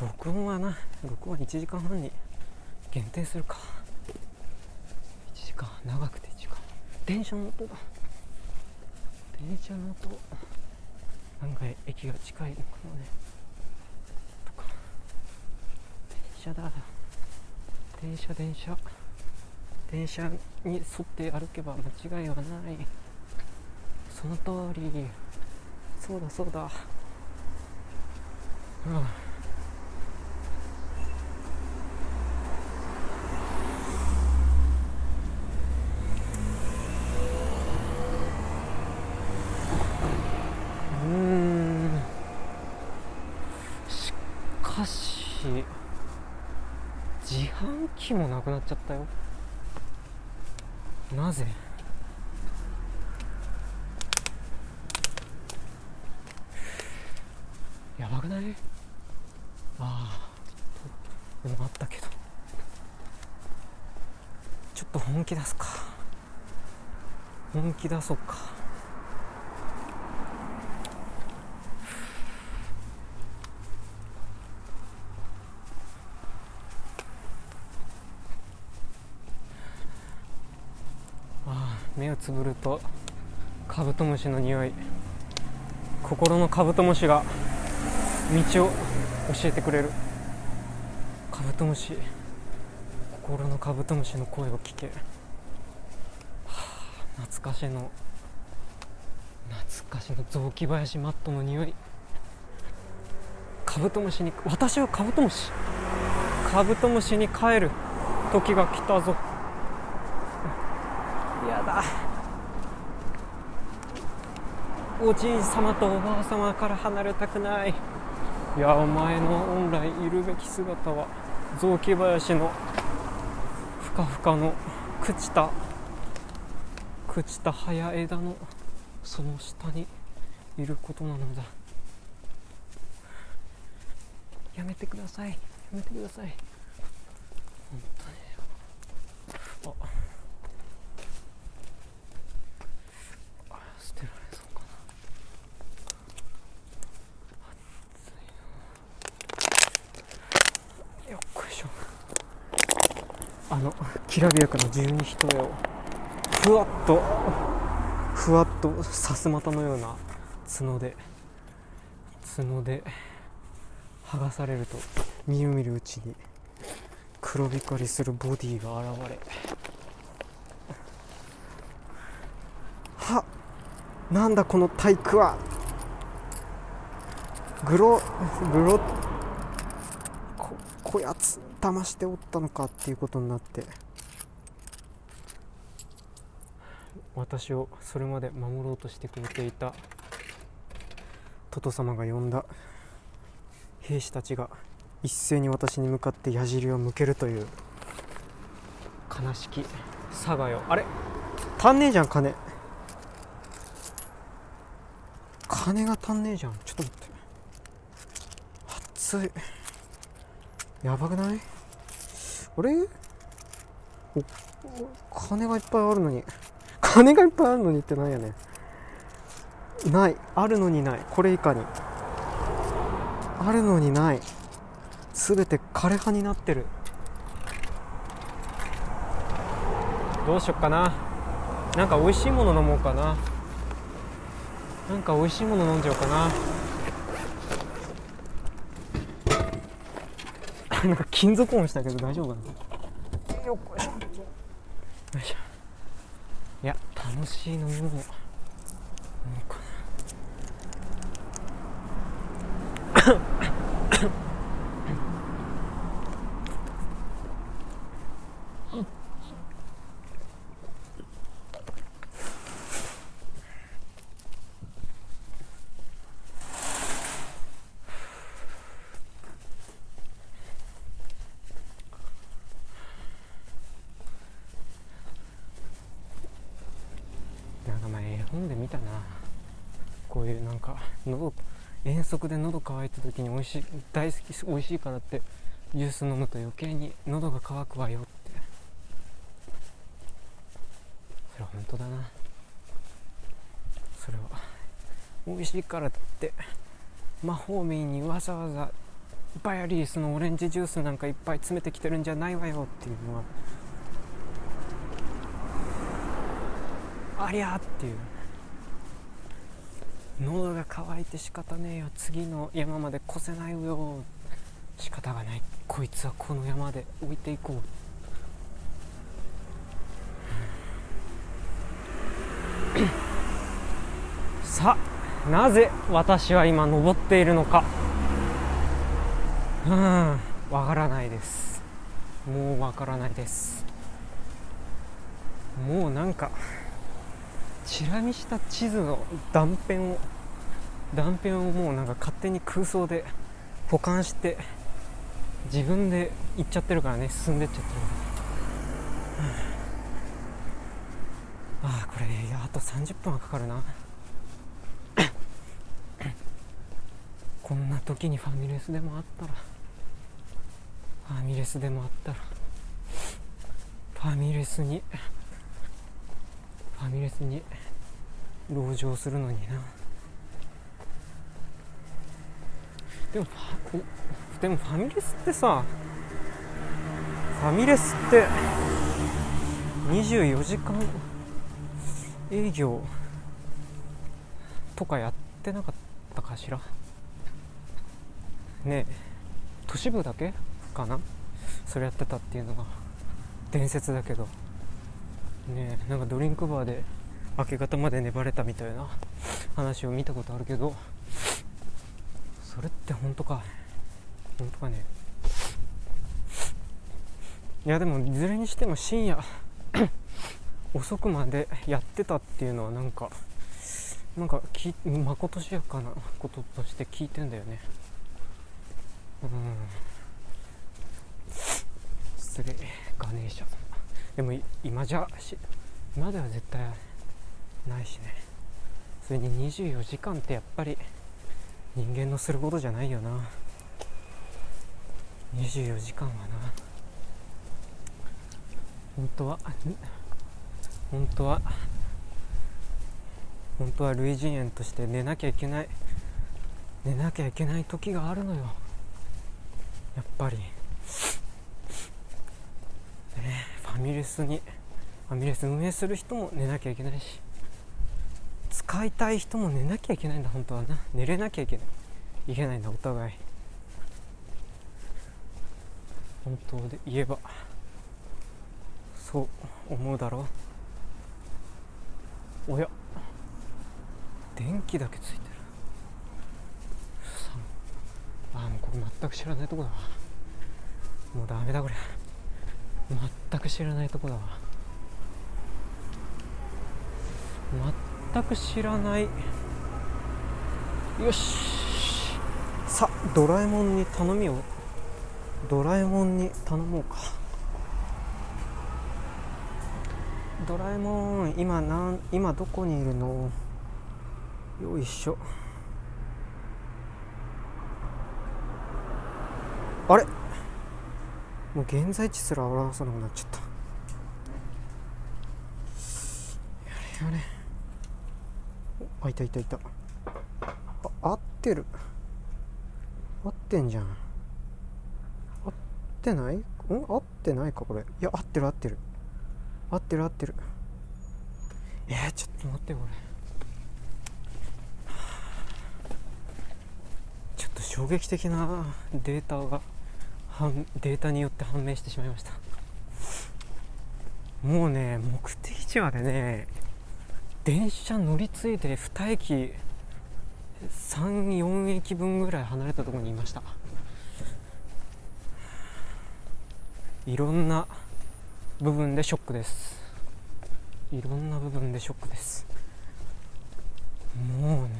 録音はな録音は1時間半に限定するか。1時間長くて1時間。電車の音だ。電車の音。案外駅が近いのかもね。とか。電車だ。電車電車。電車に沿って歩けば間違いはない。その通り。そうだそうだ。うんうーんしかし自販機もなくなっちゃったよなぜ？やばくない？ああ終わったけど。ちょっと本気出すか。本気出そうかああ目をつぶるとカブトムシの匂い。心のカブトムシが道を教えてくれる。カブトムシ心のカブトムシの声を聞け、はあ、懐かしの懐かしの雑木林マットの匂い。カブトムシに私はカブトムシ。カブトムシに帰る時が来たぞ。やだ。おじい様とおばあ様から離れたくない。いやお前の本来いるべき姿は雑木林のふかふかの朽ちた朽ちた葉や枝のその下にいることなのだ。やめてください。やめてください。本当にああ捨てられそうかな暑いなよっこいしょあのきらびやかな十二人絵をふわっとふわっとさすまたのような角で角で剥がされるとみるみるうちに黒光りするボディが現れ。はなんだこの体育は。グログロここやつ騙しておったのかっていうことになって。私をそれまで守ろうとしてくれていたトト様が呼んだ。兵士たちが一斉に私に向かって矢尻を向けるという。悲しき。佐賀よ。あれ？足んねえじゃん金。金が足んねえじゃん。ちょっと待って。熱い。やばくない？あれ？おお金がいっぱいあるのに金がいっぱいあるのにってなんやね。ない。あるのにない。これ以下に。あるのにない。全て枯れ葉になってる。どうしよっかな。なんか美味しいもの飲もうかな。なんか美味しいもの飲んじゃおうかな。なんか金属音したけど大丈夫かな。よっこいしょ。楽しい飲み物。本で見たな。こういうなんか喉遠足で喉乾いた時に美味しい大好き美味しいからってジュース飲むと余計に喉が渇くわよって。それは本当だな。それは美味しいからって魔法瓶にわざわざバイアリースのオレンジジュースなんかいっぱい詰めてきてるんじゃないわよっていうのはありゃっていう。喉が渇いて仕方ねえよ次の山まで越せないよ。仕方がない。こいつはこの山で置いていこう。さあなぜ私は今登っているのか。うんわからないです。もうわからないです。もうなんかチラ見した地図の断片を断片をもうなんか勝手に空想で保管して自分で行っちゃってるからね進んでっちゃってるから、ああこれいやあと30分はかかるな。こんな時にファミレスでもあったら。ファミレスでもあったら。ファミレスにファミレスに籠城するのにな。でもでもファミレスってさファミレスって24時間営業とかやってなかったかしら？ねえ都市部だけかな？それやってたっていうのが伝説だけど。ねなんかドリンクバーで明け方まで粘れたみたいな話を見たことあるけどそれって本当か。本当かね。いやでもいずれにしても深夜 遅くまでやってたっていうのはなんかなんかきまことしやかなこととして聞いてんだよね。うん。失礼ガネーシャ。でも今じゃ今では絶対ないしね。それに24時間ってやっぱり人間のすることじゃないよな。24時間はな。本当は本当は本当は類人猿として寝なきゃいけない寝なきゃいけない時があるのよ。やっぱり。ファミレスにファミレス運営する人も寝なきゃいけないし使いたい人も寝なきゃいけないんだ本当はな。寝れなきゃいけない。いけないんだお互い。本当で言えばそう思うだろう。おや電気だけついてる。ああもうこれ全く知らないとこだわ。もうダメだこれ。全く知らないとこだわ。全く知らない。よし。さあドラえもんに頼みを？ドラえもんに頼もうか。ドラえもん今なん今どこにいるの？よいしょ。あれ？もう現在地すら表さなくなっちゃった。やれやれ。あいたいたいた。あ合ってる。合ってんじゃん。合ってない？ん？合ってないかこれ。いや合ってる合ってる。合ってる合ってる。えー、ちょっと待ってこれ。ちょっと衝撃的なデータが。データによって判明してしまいました。もうね目的地までね電車乗り継いで2駅34駅分ぐらい離れたところにいました。いろんな部分でショックです。いろんな部分でショックです。もうね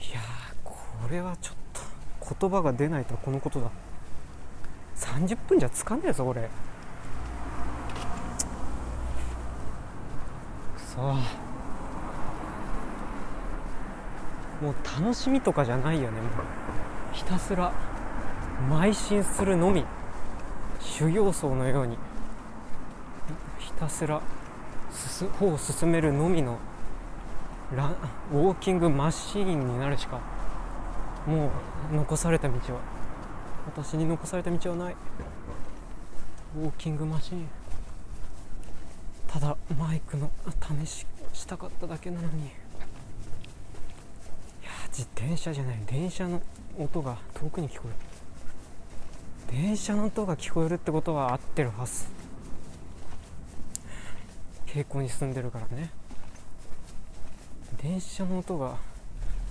いやこれはちょっと言葉が出ないとはこのことだ。30分じゃつかんねえぞこれ。くそ。もう楽しみとかじゃないよねもう。ひたすら邁進するのみ。修行僧のように。ひたすら歩を進めるのみのラウォーキングマシーンになるしかもう残された道は私に残された道はない。ウォーキングマシン。ただマイクの試ししたかっただけなのに。いや自転車じゃない。電車の音が遠くに聞こえる。電車の音が聞こえるってことは合ってるはず。傾向に進んでるからね。電車の音が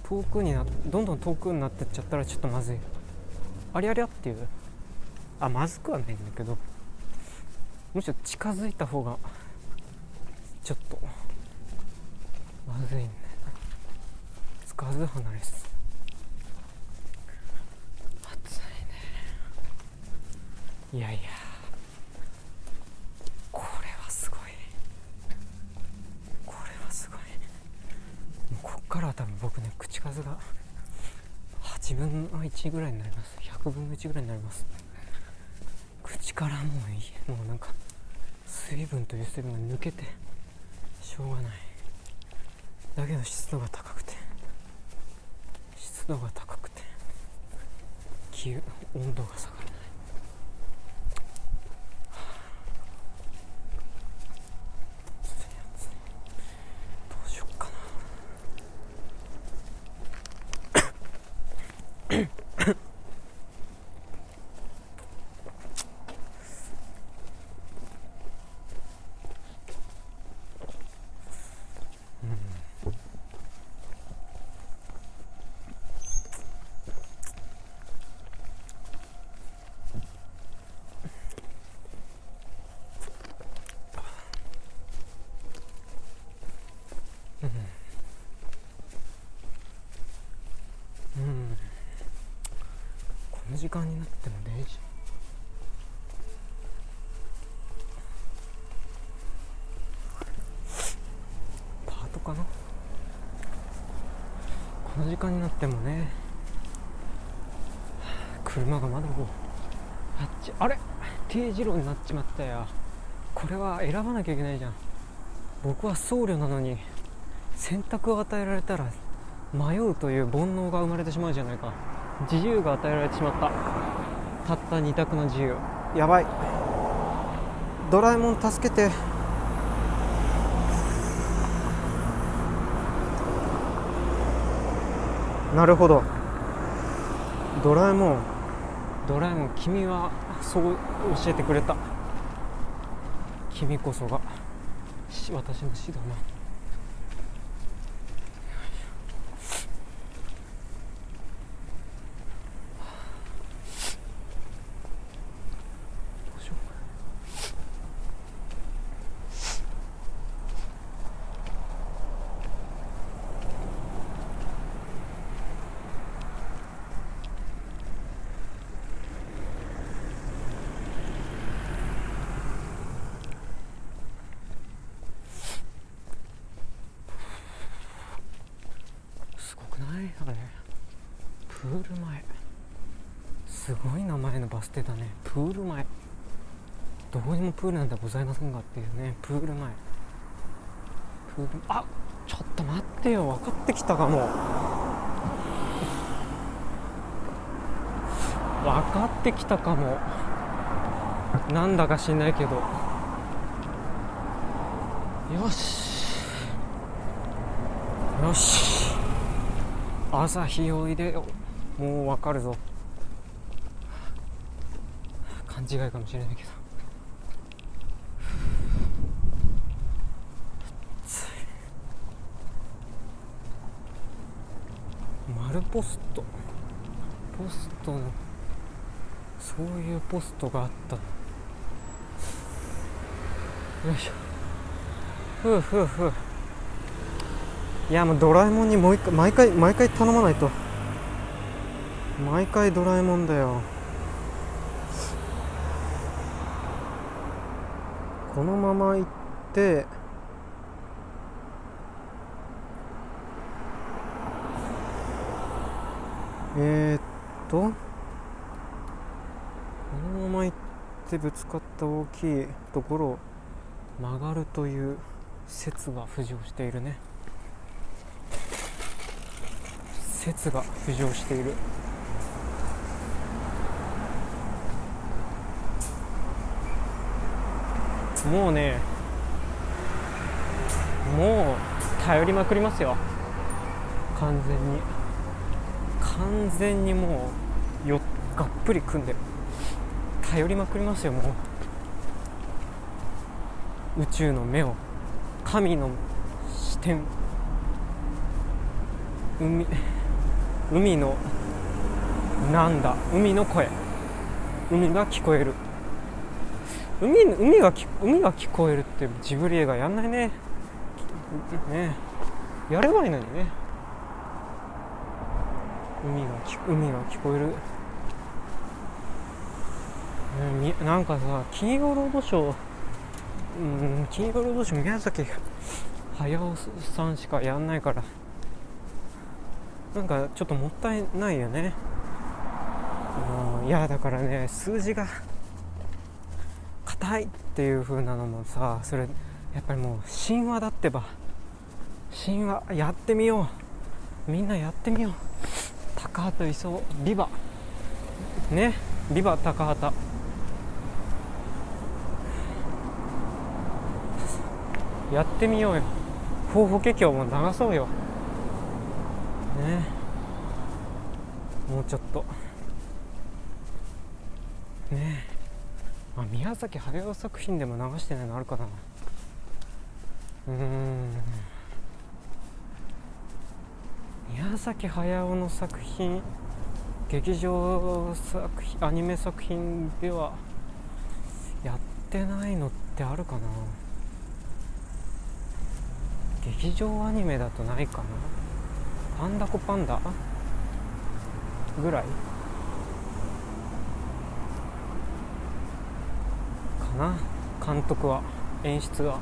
遠くになどんどん遠くになってっちゃったらちょっとまずい。ありゃりゃっていう。あまずくはないんだけど。むしろ近づいた方がちょっとまずいんだよつかず離れす。暑いね。いやいやこれはすごいこれはすごいもうこっからは多分僕ね口数が8分の1ぐらいになります。100分の1ぐらいになります。口からもういい。もうなんか水分という水分が抜けてしょうがない。だけど湿度が高くて湿度が高くて気温度が下がらない暑い暑いどうしよっかなうんこの時間になっても0時パートかな？この時間になってもね車がまだこうあっちあれ？T 字路になっちまったよ。これは選ばなきゃいけないじゃん。僕は僧侶なのに選択を与えられたら迷うという煩悩が生まれてしまうじゃないか。自由が与えられてしまった。たった二択の自由。やばい。ドラえもん助けて。なるほど。ドラえもん。ドラえもん君はそう教えてくれた。君こそがし私の師だなどうしようかすごくないあれプール前すごい名前のバス停だね。プール前。どこにもプールなんてございませんがっていうね。プール前。プールあちょっと待ってよ。分かってきたかも。分かってきたかも。なんだか知んないけど。よし。よし。朝日をいでよう。もうわかるぞ。勘違いかもしれないけど。丸ポスト。ポストのそういうポストがあった。よいしょ。ふうふうふう。いやもうドラえもんにもう一回毎回毎回頼まないと。毎回ドラえもんだよ。このまま行ってえー、っとこのまま行ってぶつかった大きいところを曲がるという説が浮上しているね。説が浮上している。もうねもう頼りまくりますよ。完全に。完全にもうよがっぷり組んで頼りまくりますよもう。宇宙の目を。神の視点。海海のなんだ。海の声。海が聞こえる。海海が海が聞こえるってジブリ映画やんないね。ね。やればいいのにね。海が海が聞こえる、ね、なんかさ金曜ロードショーうん金曜ロードショー宮崎駿さんしかやんないからなんかちょっともったいないよね。いやだからね数字が硬いっていう風なのもさそれやっぱりもう神話だってば。神話やってみよう。みんなやってみよう。高畑勲ビバ。ね。ビバ高畑。やってみようよ。方法華経も流そうよ。ね。もうちょっと。ね。えまあ、宮崎駿作品でも流してないのあるかな。うん。宮崎駿の作品劇場作品アニメ作品ではやってないのってあるかな。劇場アニメだとないかな。パンダコパンダぐらい？な。監督は演出は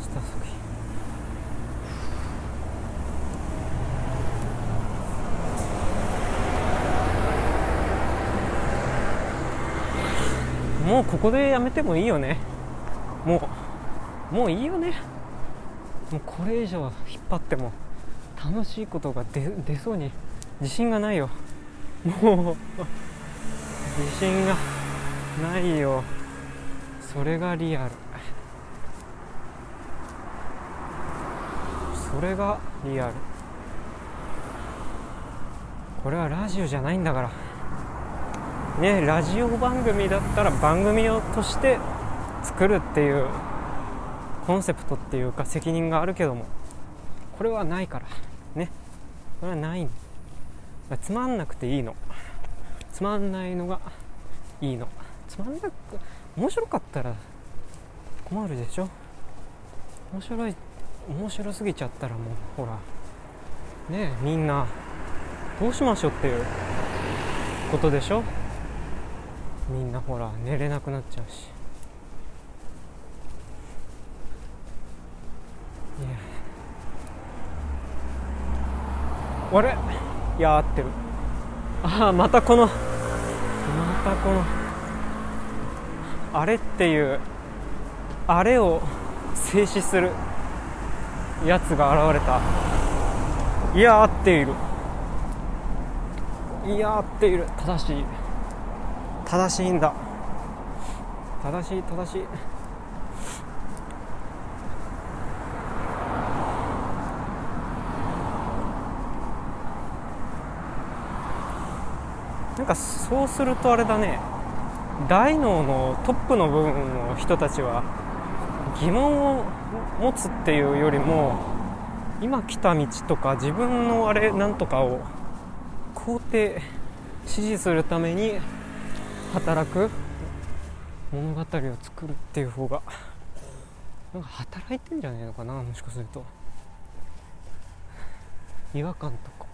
した作品。もうここでやめてもいいよね。もうもういいよね。もうこれ以上引っ張っても楽しいことが出そうに。自信がないよ。もう自信がないよ。それがリアル。それがリアル。これはラジオじゃないんだから。ねラジオ番組だったら番組をとして作るっていうコンセプトっていうか責任があるけども。これはないから。ね。これはないの。つまんなくていいの。つまんないのがいいの。つまんなく面白かったら困るでしょ？面白い面白すぎちゃったらもうほらねえみんなどうしましょうっていうことでしょ？みんなほら寝れなくなっちゃうし。いや。あれいや合ってる。ああまたこのまたこの。あれっていうあれを静止するやつが現れた。いや合っている。いや合っている。正しい。正しいんだ。正しい正しい。なんかそうするとあれだね大脳のトップの部分の人たちは疑問を持つっていうよりも今来た道とか自分のあれなんとかを肯定支持するために働く物語を作るっていう方がなんか働いてんじゃねえのかなもしかすると。違和感とか、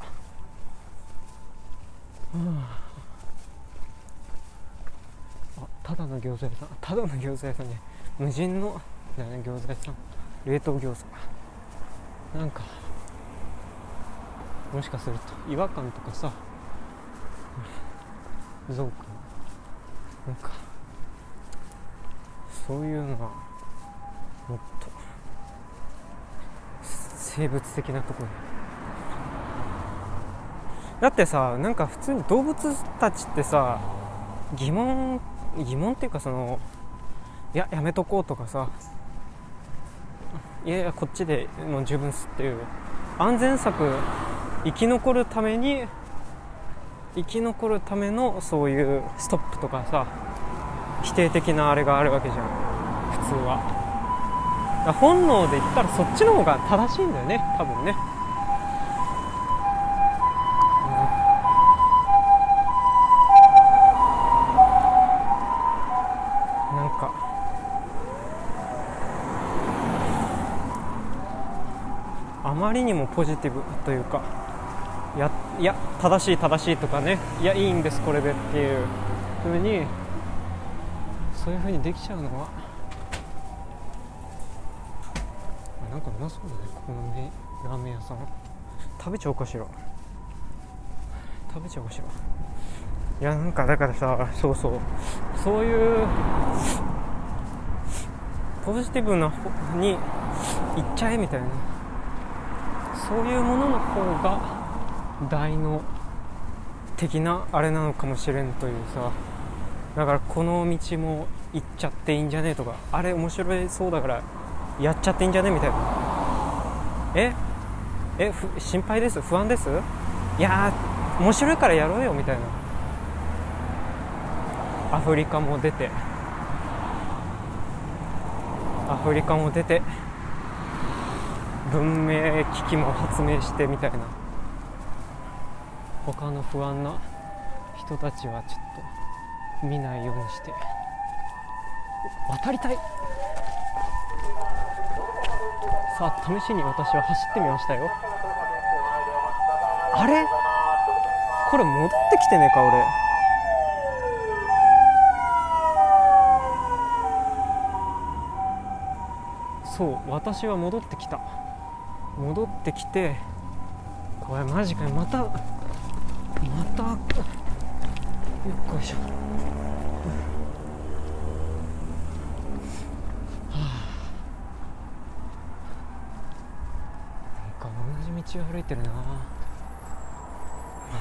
うんただの餃子屋さんただの餃子屋さんね無人のね餃子屋さん。冷凍餃子なんかもしかすると違和感とかさ。ゾウ君なんかそういうのはもっと生物的なところ。だってさなんか普通に動物たちってさ疑問疑問っていうかそのいややめとこうとかさ。いやいやこっちでもう十分っすっていう。安全策生き残るために生き残るためのそういうストップとかさ。否定的なあれがあるわけじゃん。普通は。本能で言ったらそっちの方が正しいんだよね多分ねまりにもポジティブというかいやいや正しい正しいとかねいやいいんですこれでっていう風にそういう風にできちゃうのはなんかうまそうだねこのねラーメン屋さん。食べちゃおうかしら。食べちゃおうかしら。いやなんかだからさそうそう。そういうポジティブな方に行っちゃえみたいなそういうものの方が大の的なあれなのかもしれんというさ。だからこの道も行っちゃっていいんじゃねえとか。あれ面白いそうだからやっちゃっていいんじゃねえみたいな。え？え心配です？不安です？いや面白いからやろうよみたいな。アフリカも出て。アフリカも出て。文明機器も発明してみたいな。他の不安な人たちはちょっと見ないようにして。渡りたい。さあ試しに私は走ってみましたよ。あれ？これ持ってきてねえか俺。そう私は戻ってきた。戻ってきてこれマジかよ。またまたよっこいしょ、はあ、なんか同じ道を歩いてるな。ま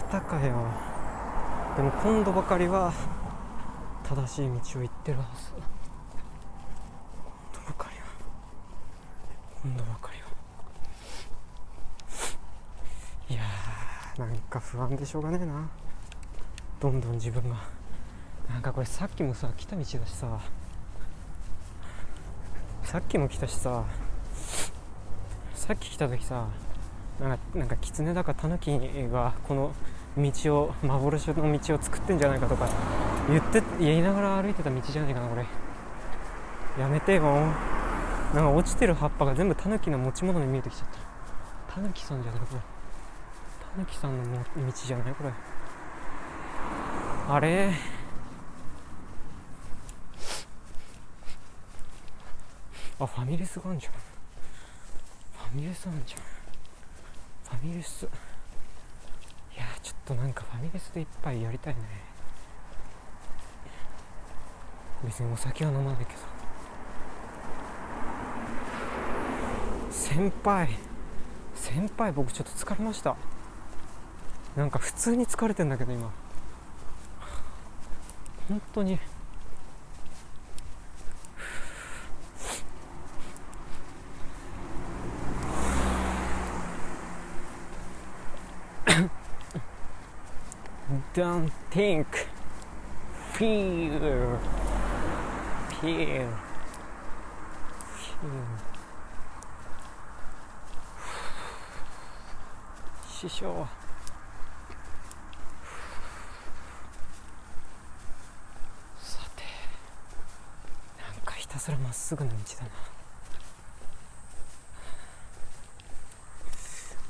たかよ。でも今度ばかりは正しい道を行ってるはず今度ばかりは今度ばかりはいやーなんか不安でしょうがねえな。どんどん自分が。なんかこれさっきもさ来た道だしさ。さっきも来たしさ。さっき来た時さなんかなんか狐だかタヌキがこの道を幻の道を作ってんじゃないかとか言って言いながら歩いてた道じゃないかなこれ。やめてよ。なんか落ちてる葉っぱが全部タヌキの持ち物に見えてきちゃった。タヌキさんじゃないこれタヌキさんの道じゃない？これ。あれ？あファミレスがあるじゃんファミレスあるじゃんファミレス。いやちょっとなんかファミレスで一杯やりたいね。別にお酒は飲まないけど。先輩。先輩僕ちょっと疲れました。なんか普通に疲れてんだけど今。本当に。ドン・ティンク・フィール・フィール・フィール師匠。はたすらまっすぐな道だ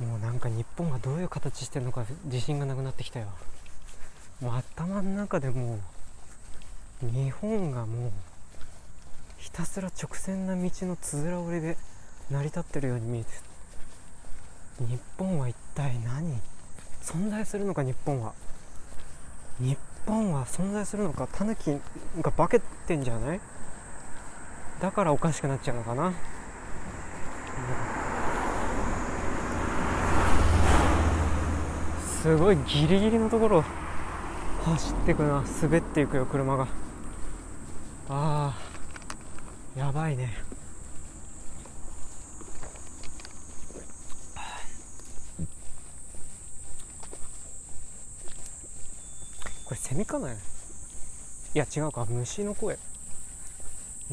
な。もうなんか日本がどういう形してるのか自信がなくなってきたよ。もう頭の中でもう日本がもうひたすら直線な道のつづら折りで成り立ってるように見えて日本は一体何存在するのか日本は。日本は存在するのかタヌキが化けてんじゃない？だからおかしくなっちゃうのかな、うん、すごいギリギリのところを走っていくな。滑っていくよ車が。あーやばいね。これセミかな？いや違うか。虫の声。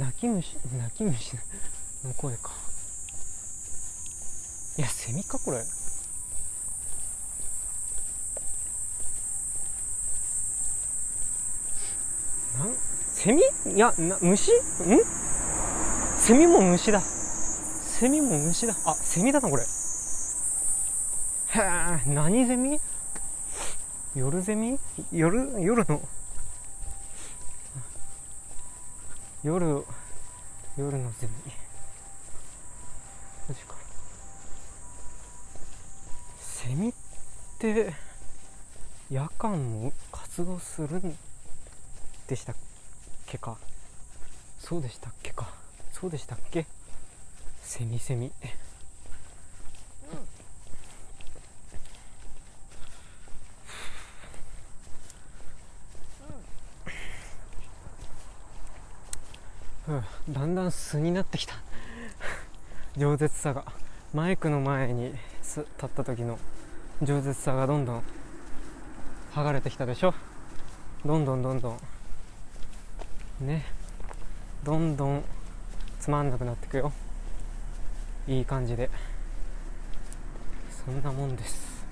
鳴き虫鳴き虫の声か。いやセミかこれ。なんセミいやな虫？ん？セミも虫だ。セミも虫だ。あセミだなこれ。へえ何ゼミ夜ゼミ夜夜の？夜夜のゼミ。マジか。セミって夜間も活動するんでしたっけか？そうでしたっけか。そうでしたっけ？セミセミ。だんだん素になってきた。饒舌さが。マイクの前に立った時の饒舌さがどんどん剥がれてきたでしょ。どんどんどんどん。ね。どんどんつまんなくなってくよ。いい感じで。そんなもんです。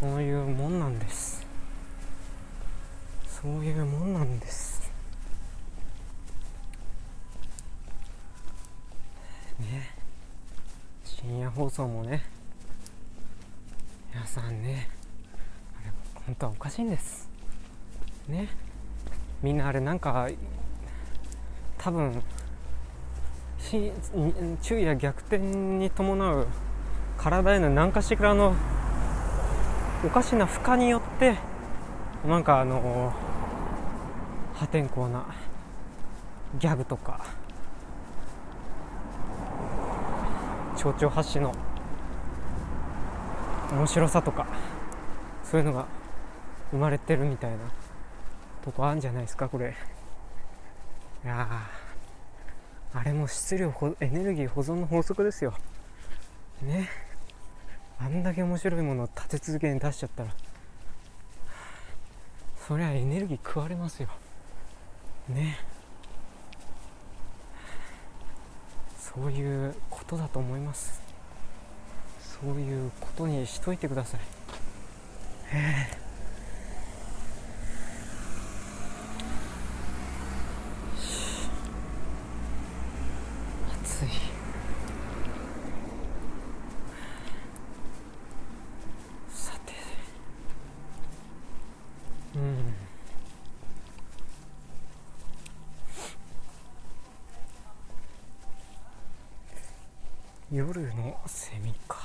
そういうもんなんです。そういうもんなんですね深夜放送もね。皆さんねあれ本当はおかしいんです。ね。みんなあれなんか多分し昼夜逆転に伴う体への何かしらのおかしな負荷によってなんかあの破天荒なギャグとか蝶々発信の面白さとかそういうのが生まれてるみたいなとこあるんじゃないですかこれ。いやあれも質量エネルギー保存の法則ですよ。ね。あんだけ面白いものを立て続けに出しちゃったらそりゃエネルギー食われますよ。ね。そういうことだと思います。そういうことにしといてください。えー暑いさてうん夜のセミか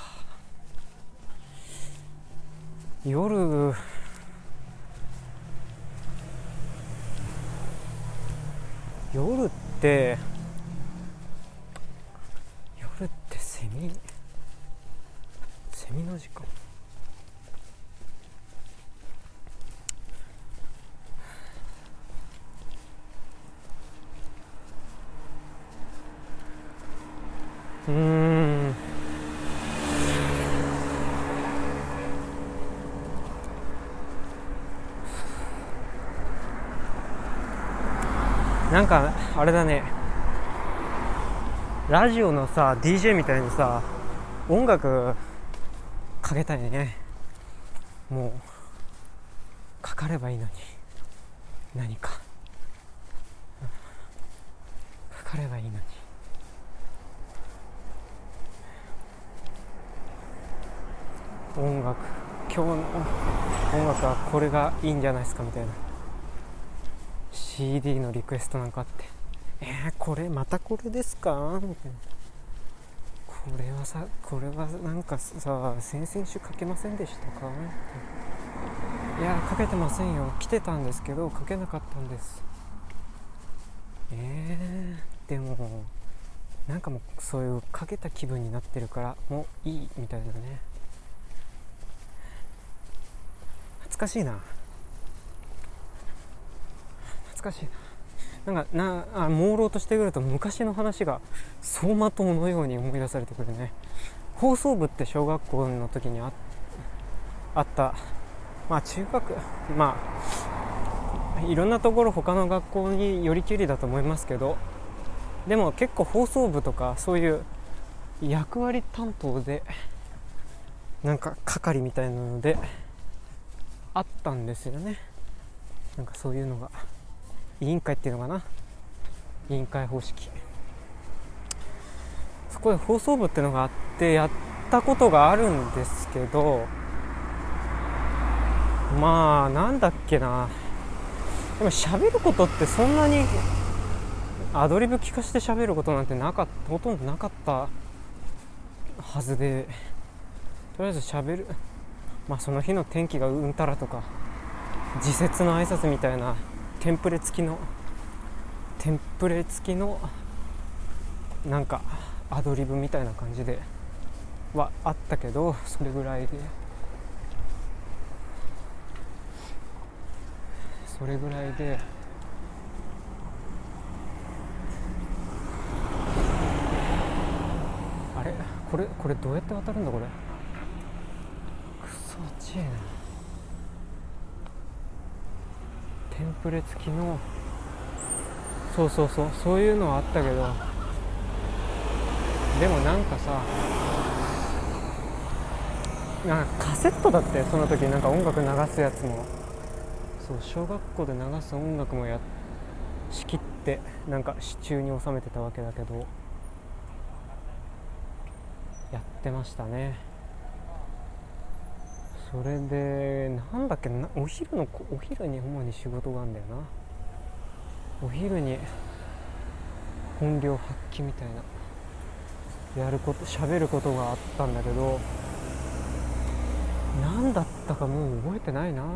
夜夜って夜ってセミセミの時間うーんなんかあれだね。ラジオのさ DJ みたいにさ音楽かけたいね。もうかかればいいのに。何か。かかればいいのに。音楽。今日の音楽はこれがいいんじゃないですかみたいな。CD のリクエストなんかあってえー、これまたこれですか？みたいな。これはさこれはなんかさ先々週かけませんでしたか？いやかけてませんよ。来てたんですけどかけなかったんです。えー、でもなんかもうそういうかけた気分になってるからもういいみたいだね。かしいな。懐かしい。なんかなあ朦朧としてくると昔の話が走馬灯のように思い出されてくるね。放送部って小学校の時にああった。まあ中学まあいろんなところ他の学校によりきりだと思いますけどでも結構放送部とかそういう役割担当でなんか係みたいなのであったんですよね。なんかそういうのが。委員会っていうのかな？委員会方式。そこで放送部っていうのがあってやったことがあるんですけどまあなんだっけな。でも喋ることってそんなにアドリブ聞かせて喋ることなんてなかほとんどなかったはずでとりあえず喋る。まあその日の天気がうんたらとか時節の挨拶みたいなテンプレ付きのテンプレ付きのなんかアドリブみたいな感じではあったけどそれぐらいで。それぐらいで。あれ？これこれどうやって渡るんだこれ？くそちえな。テンプレ付きのそうそうそうそういうのはあったけどでもなんかさなんかカセットだってその時なんか音楽流すやつも。そう小学校で流す音楽もや仕切ってなんか支柱に収めてたわけだけどやってましたね。それでなんだっけなお昼のお昼に主に仕事があるんだよな。お昼に本領発揮みたいなやること喋ることがあったんだけど何だったかもう覚えてないな。ま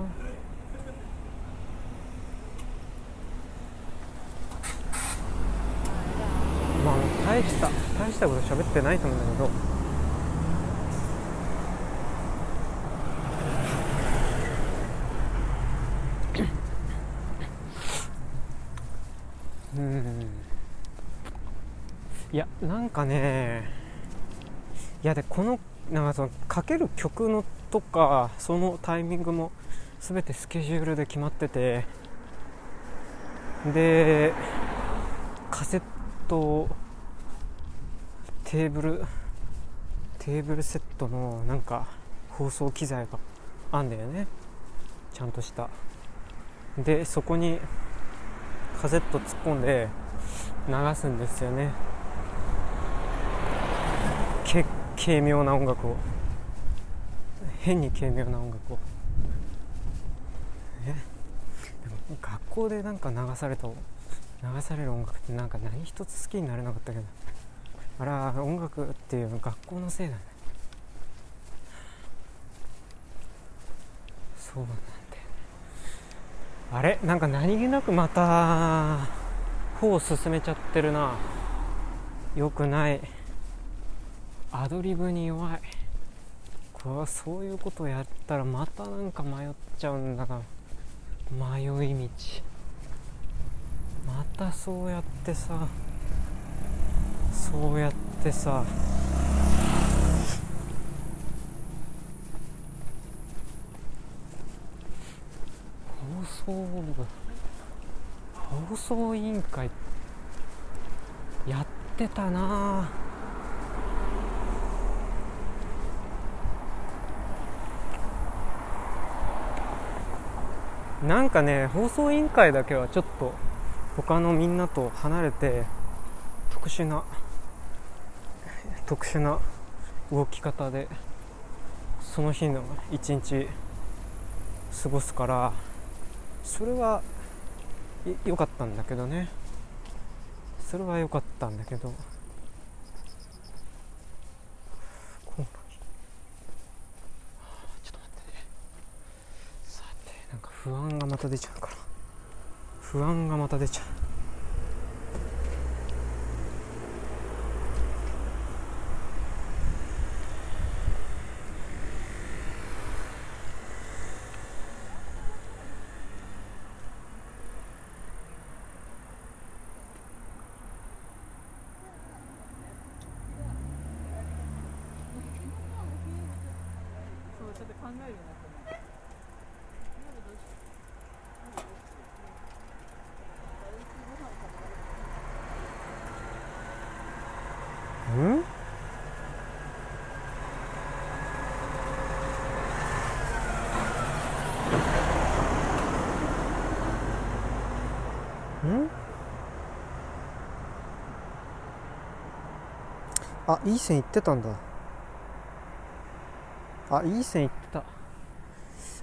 あ大した大したこと喋ってないと思うんだけど。いやなんかねいやでこのなんかそのかける曲のとかそのタイミングも全てスケジュールで決まっててでカセットテーブルテーブルセットのなんか放送機材があんだよね。ちゃんとした。でそこにカセット突っ込んで流すんですよねけ軽妙な音楽を。変に軽妙な音楽を。え？でも学校でなんか流された流される音楽ってなんか何一つ好きになれなかったけど。あら音楽っていうの学校のせいだね。そうなんだよあれ？なんか何気なくまた歩を進めちゃってるな。よくない。アドリブに弱い。これはそういうことやったらまたなんか迷っちゃうんだから迷い道。またそうやってさそうやってさ。放送部放送委員会やってたな。あなんかね放送委員会だけはちょっと他のみんなと離れて特殊な 特殊な動き方でその日の一日過ごすからそれは良かったんだけどね。それは良かったんだけどちょっと待ってねさてなんか不安がまた出ちゃうから。不安がまた出ちゃうょっと考えるようになったね夜どうしよう夜どうしよう軽くご飯食べられるうんんあいい線いってたんだ。あいい線いってた。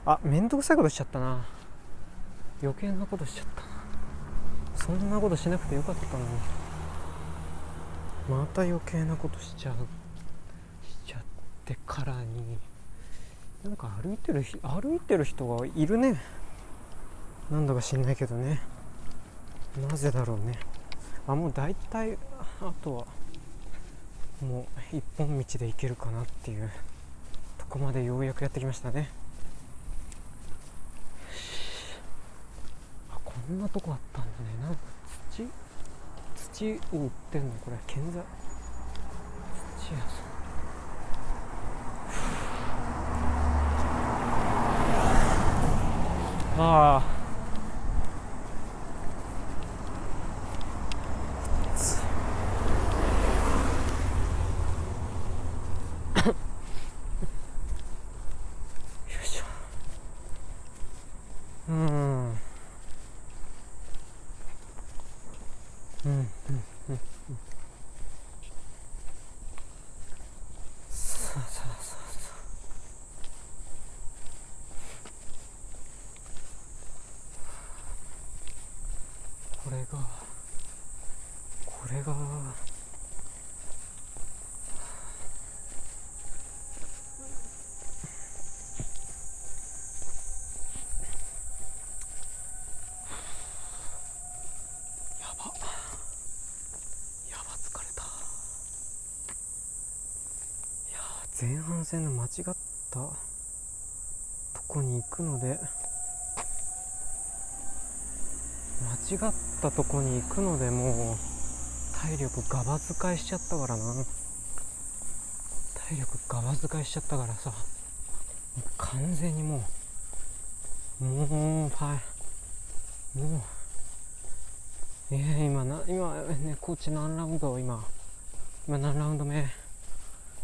あめんどくさいことしちゃったな。余計なことしちゃったそんなことしなくてよかったのにまた余計なことしちゃう。しちゃってからに。なんか歩いてる歩いてる人がいるね。なんだか知んないけどね。なぜだろうね。あもう大体あとはもう一本道で行けるかなっていうとこまでようやくやってきましたね。あこんなとこあったんだね。なんか土土を売ってんの？これ建材土屋さん。ああよいしょうんうんうんうんうんさあさあさあさあこれがこれがやばやば疲れたいやー前半戦の間違ったとこに行くので間違ったとこに行くのでもう体力ガバ使いしちゃったからな。体力ガバ使いしちゃったからさ完全にもうもうはいもう。えー、今な今ねコーチ何ラウンド今今何ラウンド目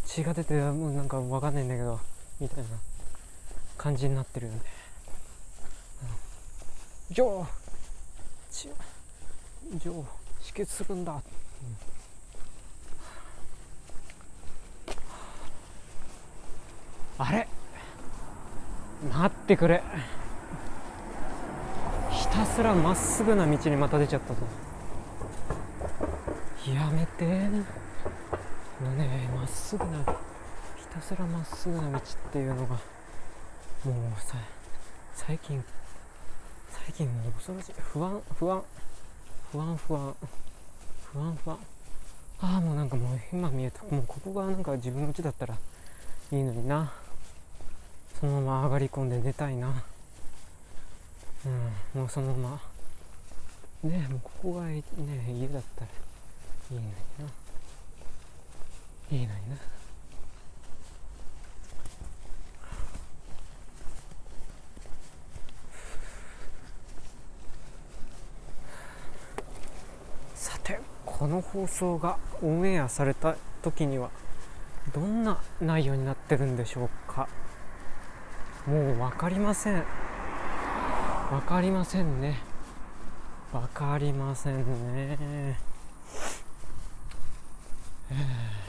血が出てもうなんかわかんないんだけどみたいな感じになってるんジョー血ジョー止血するんだ、うん。あれ？待ってくれ。ひたすらまっすぐな道にまた出ちゃったぞ。やめてもうねまっすぐなひたすらまっすぐな道っていうのがもうさ最近最近もう恐ろしい不安不安不安不安不安不安。ああもうなんかもう今見えたもうここがなんか自分の家だったらいいのにな。そのまま上がり込んで寝たいな。うんもうそのまま。ねもうここがね家だったらいいのにな。いいのにな。さてこの放送がオンエアされた時にはどんな内容になってるんでしょうか？もう分かりません。分かりませんね。分かりませんね。分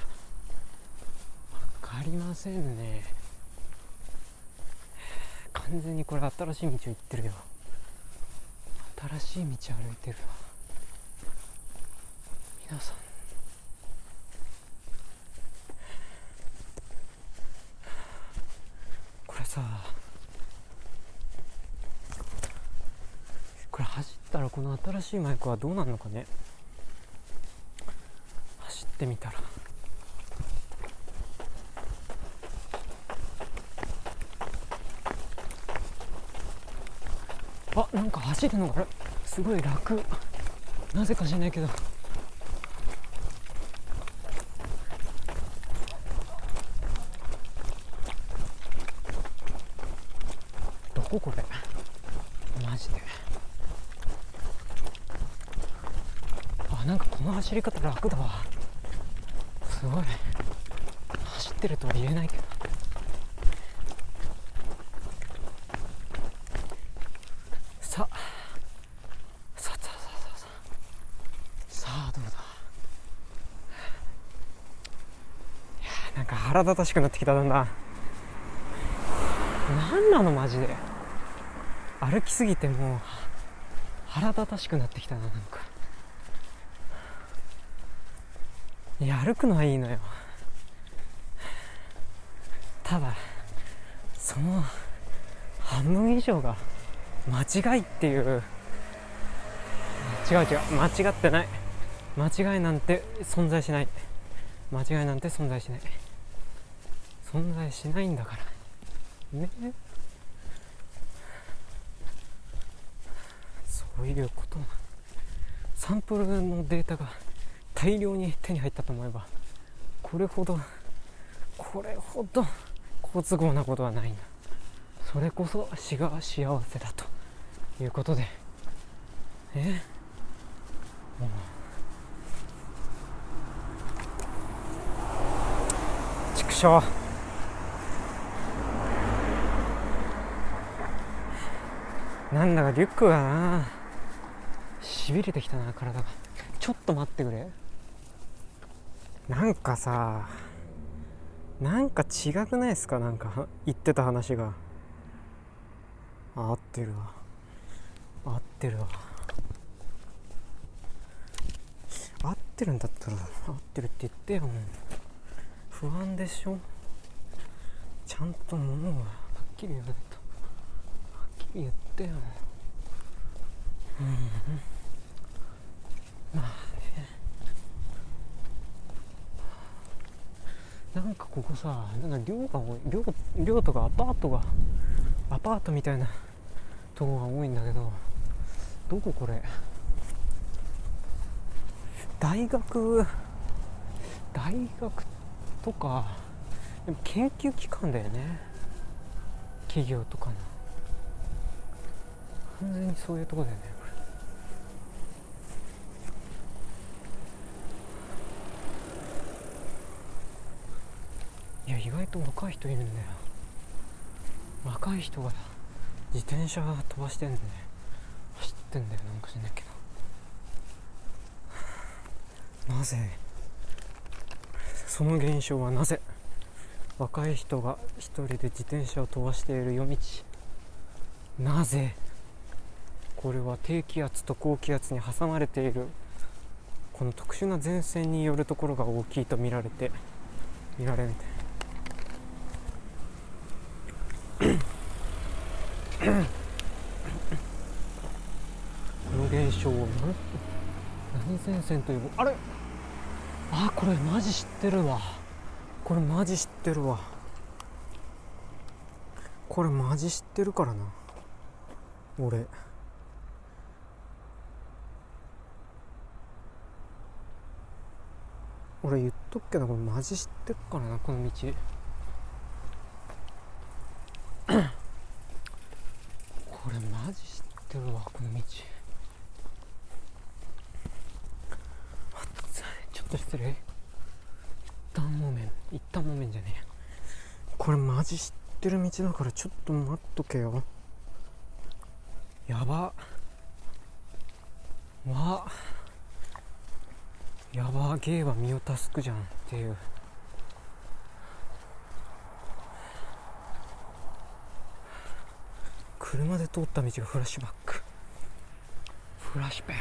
かりませんね。完全にこれ新しい道を行ってるよ新しい道歩いてるわ。皆さん。これさこれ走ったらこの新しいマイクはどうなるのかね。走ってみたら。あなんか走るのがすごい楽。なぜか知らないけど。どここれ。マジで。あなんかこの走り方楽だわ。すごい。走ってるとは言えないけどさあさあさあさあさあさあさあどうだいやーなんか腹立たしくなってきただんだん何なのマジで。歩きすぎてもう腹立たしくなってきたななんか。いや歩くのはいいのよ。ただその半分以上が間違いっていう。違う違う間違ってない。間違いなんて存在しない。間違いなんて存在しない。存在しないんだから。ね。そういうことサンプルのデータが大量に手に入ったと思えばこれほどこれほど好都合なことはないんだそれこそ死が幸せだということで。え？もう。畜生。なんだかリュックがな。しびれてきたな体が。ちょっと待ってくれ。なんかさなんか違くないですか？なんか言ってた話が。合ってるわ。合ってるわ。合ってるんだったら合ってるって言ってよ不安でしょ？ちゃんと物をはっきり言わないと。はっきり言って。よ。うん。まあねなんかここさなんか寮が多い寮寮とかアパートがアパートみたいなとこが多いんだけどどここれ？大学大学とかでも研究機関だよね。企業とかの。完全にそういうとこだよね。これいや意外と若い人いるんだよ。若い人が自転車飛ばしてんだよ走ってんだよなんか知んないけど。なぜその現象はなぜ若い人が一人で自転車を飛ばしている夜道なぜこれは低気圧と高気圧に挟まれている。この特殊な前線によるところが大きいと見られて見られるみたいこの現象を何何前線というあれ？あこれマジ知ってるわ。これマジ知ってるわ。これマジ知ってるからな。俺。俺言っとくけどこれマジ知ってるからなこの道。これマジ知ってるわこの道。あっついちょっと失礼。一旦もめん一旦もめんじゃねえこれマジ知ってる道だからちょっと待っとけよ。やば。わ。っやばゲイは身を助くじゃんっていう。車で通った道がフラッシュバック。フラッシュバッ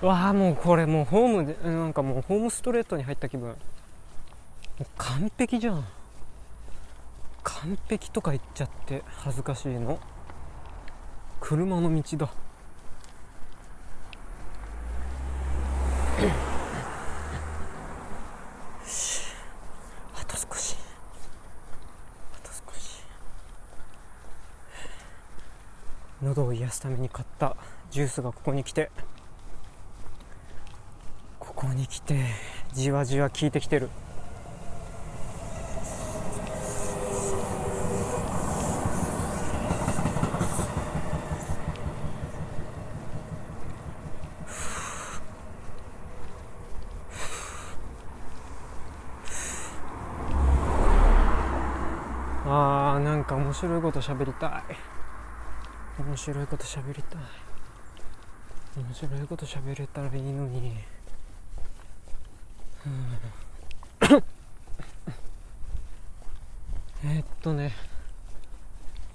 ク。わあもうこれもうホームでなんかもうホームストレートに入った気分。もう完璧じゃん。完璧とか言っちゃって恥ずかしいの。車の道だやすために買ったジュースがここに来てここに来てじわじわ効いてきてるあーなんか面白いこと喋りたい。面白いこと喋りたい。面白いこと喋れたらいいのに。えっとね。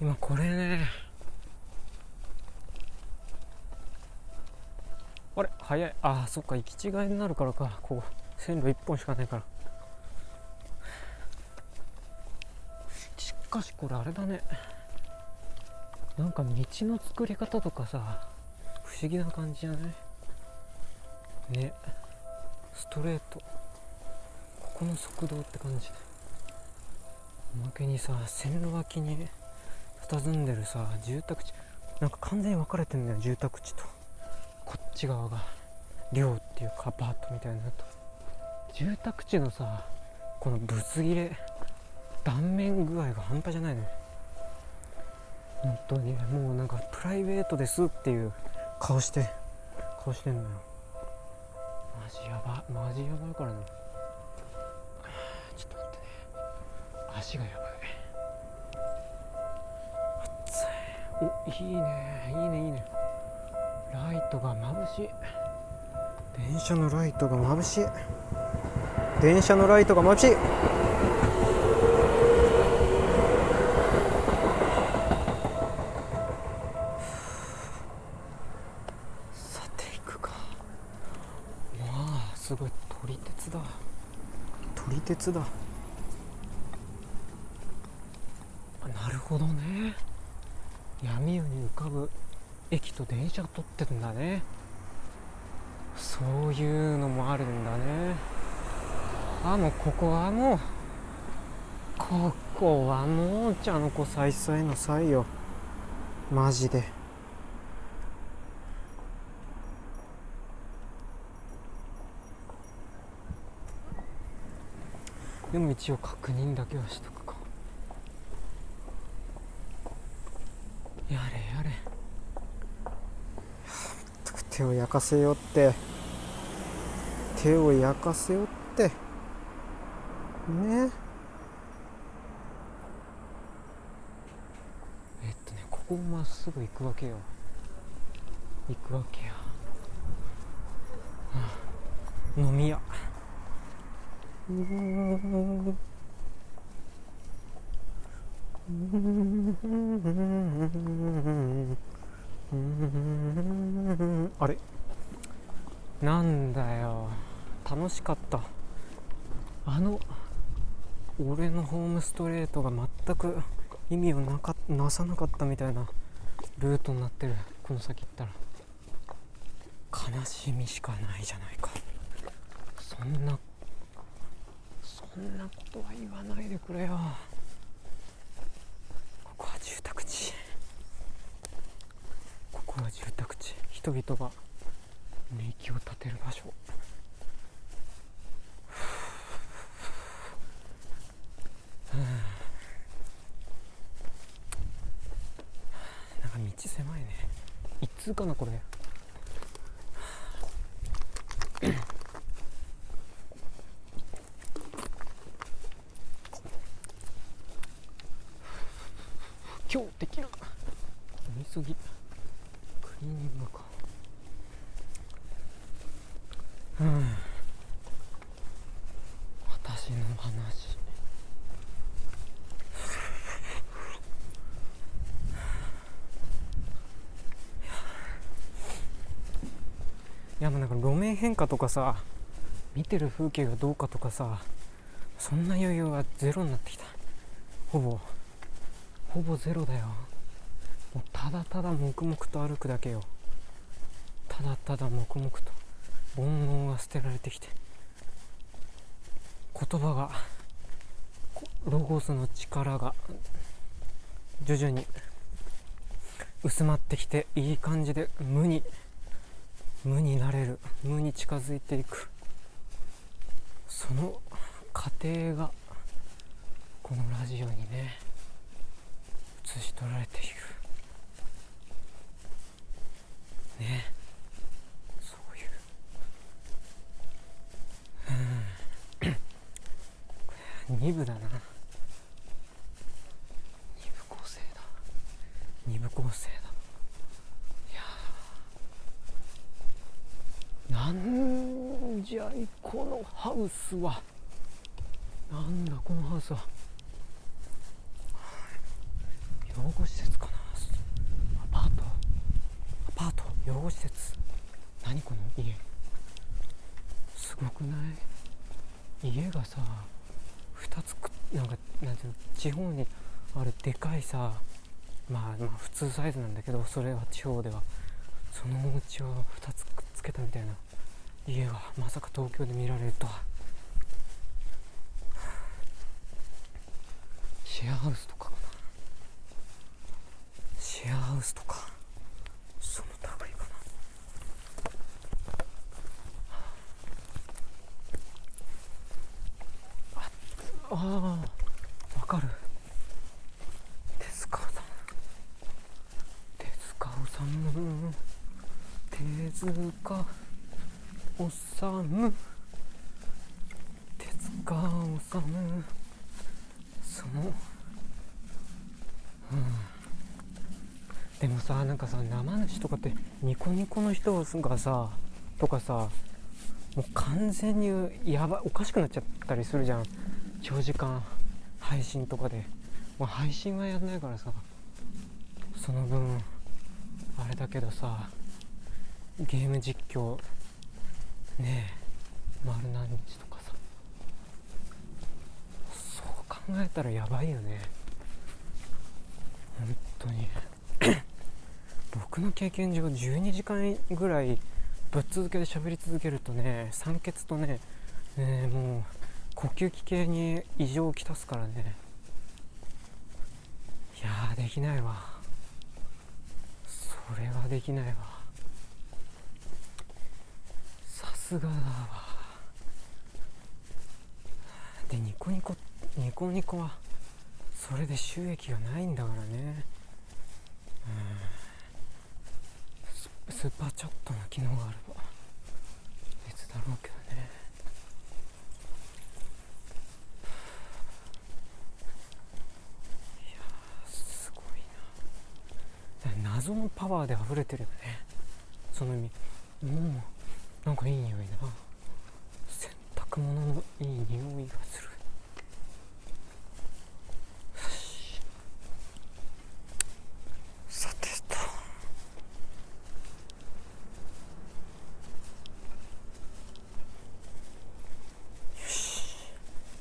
今これね。あれ？早い。あーそっか。行き違いになるからか。ここ。線路1本しかないから。しかしこれあれだね。なんか道の作り方とかさ不思議な感じじゃない？ね。ストレート。ここの側道って感じ。おまけにさ線路脇に佇んでるさ住宅地。なんか完全に分かれてんだよ住宅地と。こっち側が。寮っていうかアパートみたいなのと住宅地のさこのぶつ切れ断面具合が半端じゃないね本当に。もうなんかプライベートですっていう顔して顔してんのよ。マジやばマジやばいからね。ちょっと待って。ね足がやばい。熱い。おいいねいいねいいね。ライトが眩しい。電車のライトが眩しい。電車のライトが眩しいさて行くかわあすごい撮り鉄だだ。なるほどね。闇夜に浮かぶ駅と電車を撮ってるんだね。そういうのもあるんだね。あもうここはもうここはもう茶の子さいさいの際よ。マジで。でも一応確認だけはしとくか。やれやれ。手を焼かせよって。手を焼かせよって。ね。えっとねここをまっすぐ行くわけよ。行くわけよ、はあ飲み屋あれ？なんだよ。楽しかった。あの俺のホームストレートが全く意味をなかなさなかったみたいなルートになってる。この先行ったら。悲しみしかないじゃないか。そんなそんなことは言わないでくれよ。ここは住宅地。ここは住宅地。人々が寝息を立てる場所。なんか道狭いね一通かなこれ今日できる飲みすぎクリーニングかうん私の話いやもうなんか路面変化とかさ見てる風景がどうかとかさそんな余裕はゼロになってきた。ほぼほぼゼロだよ。もうただただ黙々と歩くだけよ。ただただ黙々と煩悩が捨てられてきて。言葉がロゴスの力が徐々に薄まってきていい感じで無に無になれる無に近づいていく。その過程がこのラジオにね映し取られているね。そういう。うん。2部だな二部構成だいやーなんじゃいこのハウスは。なんだこのハウスは。養護施設かな。アパート。アパート。養護施設。何この家。すごくない？家がさ2つくなんかなんていうの？地方にあるでかいさまあまあ普通サイズなんだけどそれは地方では。そのお家を2つくっつけたみたいな。家がまさか東京で見られるとは。シェアハウスとかかな。シェアハウスとかその類かなああーわかる手塚さん手塚治虫手塚治虫手塚治虫そのうんでもさなんかとかってニコニコの人がさとかさもう完全にやばおかしくなっちゃったりするじゃん。長時間配信とかで。もう配信はやんないからさ。その分あれだけどさゲーム実況ねえ丸何日とかさ。そう考えたらやばいよね。本当に。僕の経験上12時間ぐらいぶっ続けで喋り続けるとね酸欠とねねもう呼吸器系に異常をきたすからね。いやできないわ。それはできないわ。さすがだわ。でニコニコニコニコはそれで収益がないんだからね。うん。スーパーチャットの機能があれば別だろうけどね。いやすごいな。謎のパワーで溢れてるよね。その意味。もうなんかいい匂いな。洗濯物のいい匂いがするよしさてとよし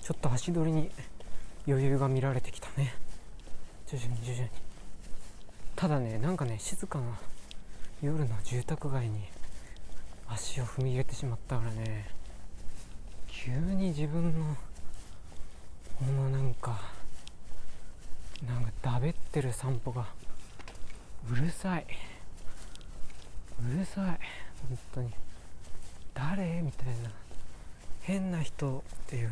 ちょっと足取りに余裕が見られてきたね。徐々に徐々に。ただねなんかね静かな夜の住宅街に足を踏み入れてしまったからね。急に自分のこのなんかなんかだべってる散歩がうるさい。うるさい。本当に。誰？みたいな。変な人っていう。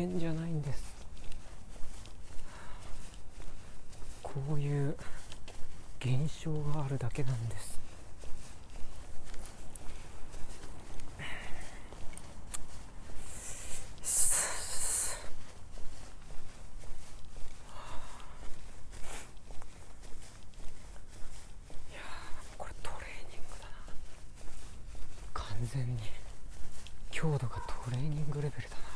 変じゃないんです。こういう現象があるだけなんですいやーこれトレーニングだな完全に強度がトレーニングレベルだな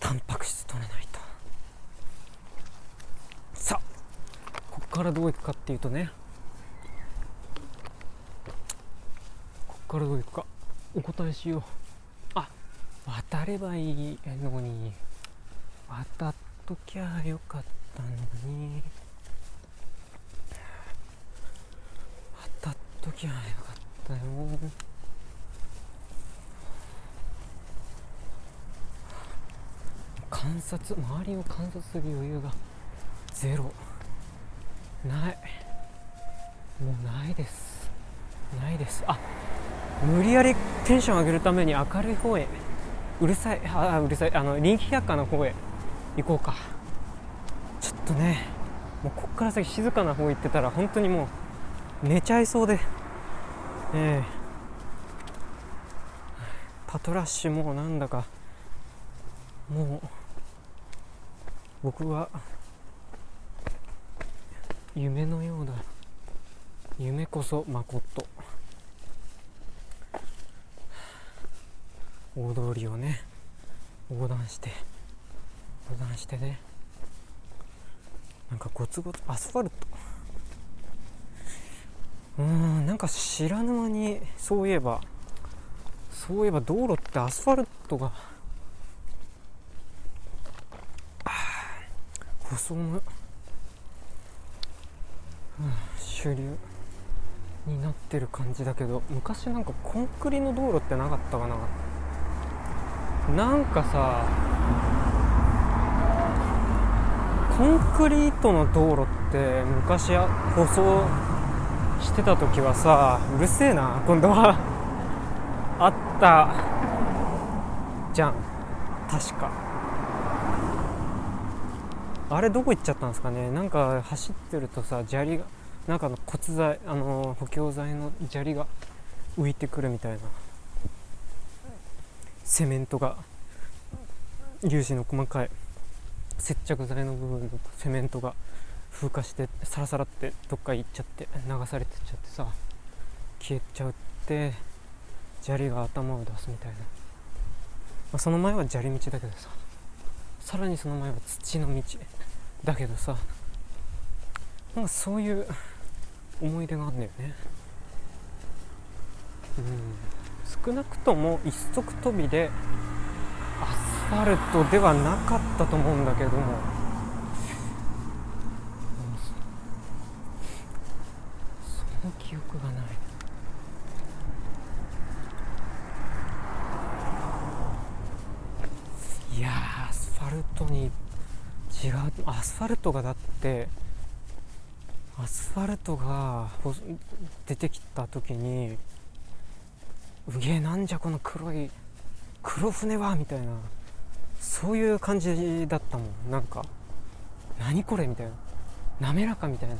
タンパク質取れないとさあここからどういくかっていうとね。ここからどういくか。お答えしよう。あ渡ればいい。のに。渡っときゃよかったのに。渡っときゃよかったよ。観察周りを観察する余裕がゼロ。ない。もうないです。ないです。あ無理やりテンション上げるために明るい方へ。うるさい。あうるさい。あの人気百科の方へ。行こうか。ちょっとねもうこっから先静かな方行ってたら本当にもう寝ちゃいそうで。ええ。パトラッシュもなんだか。もう僕は夢のようだ。夢こそまこと大通りをね横断して横断してね。なんかゴツゴツアスファルト。うんなんか知らぬ間にそういえばそういえば道路ってアスファルトがあー細む、うん、主流。になってる感じだけど昔なんかコンクリの道路ってなかったかな？なんかさコンクリートの道路って昔舗装してた時はさうるせえな今度は。あった。じゃん。確か。あれどこ行っちゃったんですかね？なんか走ってるとさ砂利がなんかの骨材あの補強材の砂利が浮いてくるみたいなセメントが粒子の細かい接着剤の部分のセメントが風化してサラサラってどっか行っちゃって流されてっちゃってさ消えちゃうって砂利が頭を出すみたいな、まあ、その前は砂利道だけどささらにその前は土の道だけどさなんかそういう思い出があるんだよね。うん。少なくとも一足飛びでアスファルトではなかったと思うんだけども。その記憶がない。いやアスファルトに違うアスファルトがだってアスファルトが出てきた時にうげえなんじゃこの黒い黒船はみたいなそういう感じだったもん。なんか何これみたいな。滑らかみたいな。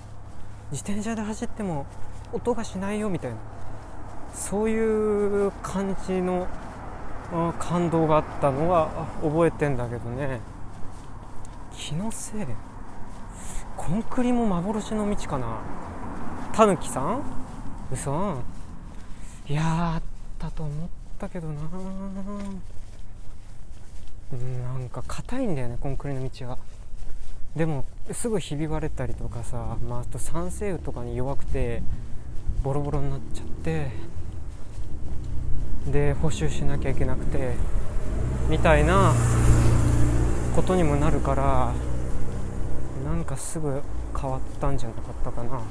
自転車で走っても音がしないよみたいな。そういう感じの感動があったのは覚えてんだけどね。気のせい。コンクリも幻の道かな？たぬきさん？嘘。いやーあったと思ったけどな。うんなんか硬いんだよねコンクリの道は。でもすぐひび割れたりとかさ、まあ、あと酸性雨とかに弱くてボロボロになっちゃってで補修しなきゃいけなくてみたいなことにもなるからなんかすぐ変わったんじゃなかったかな。うん。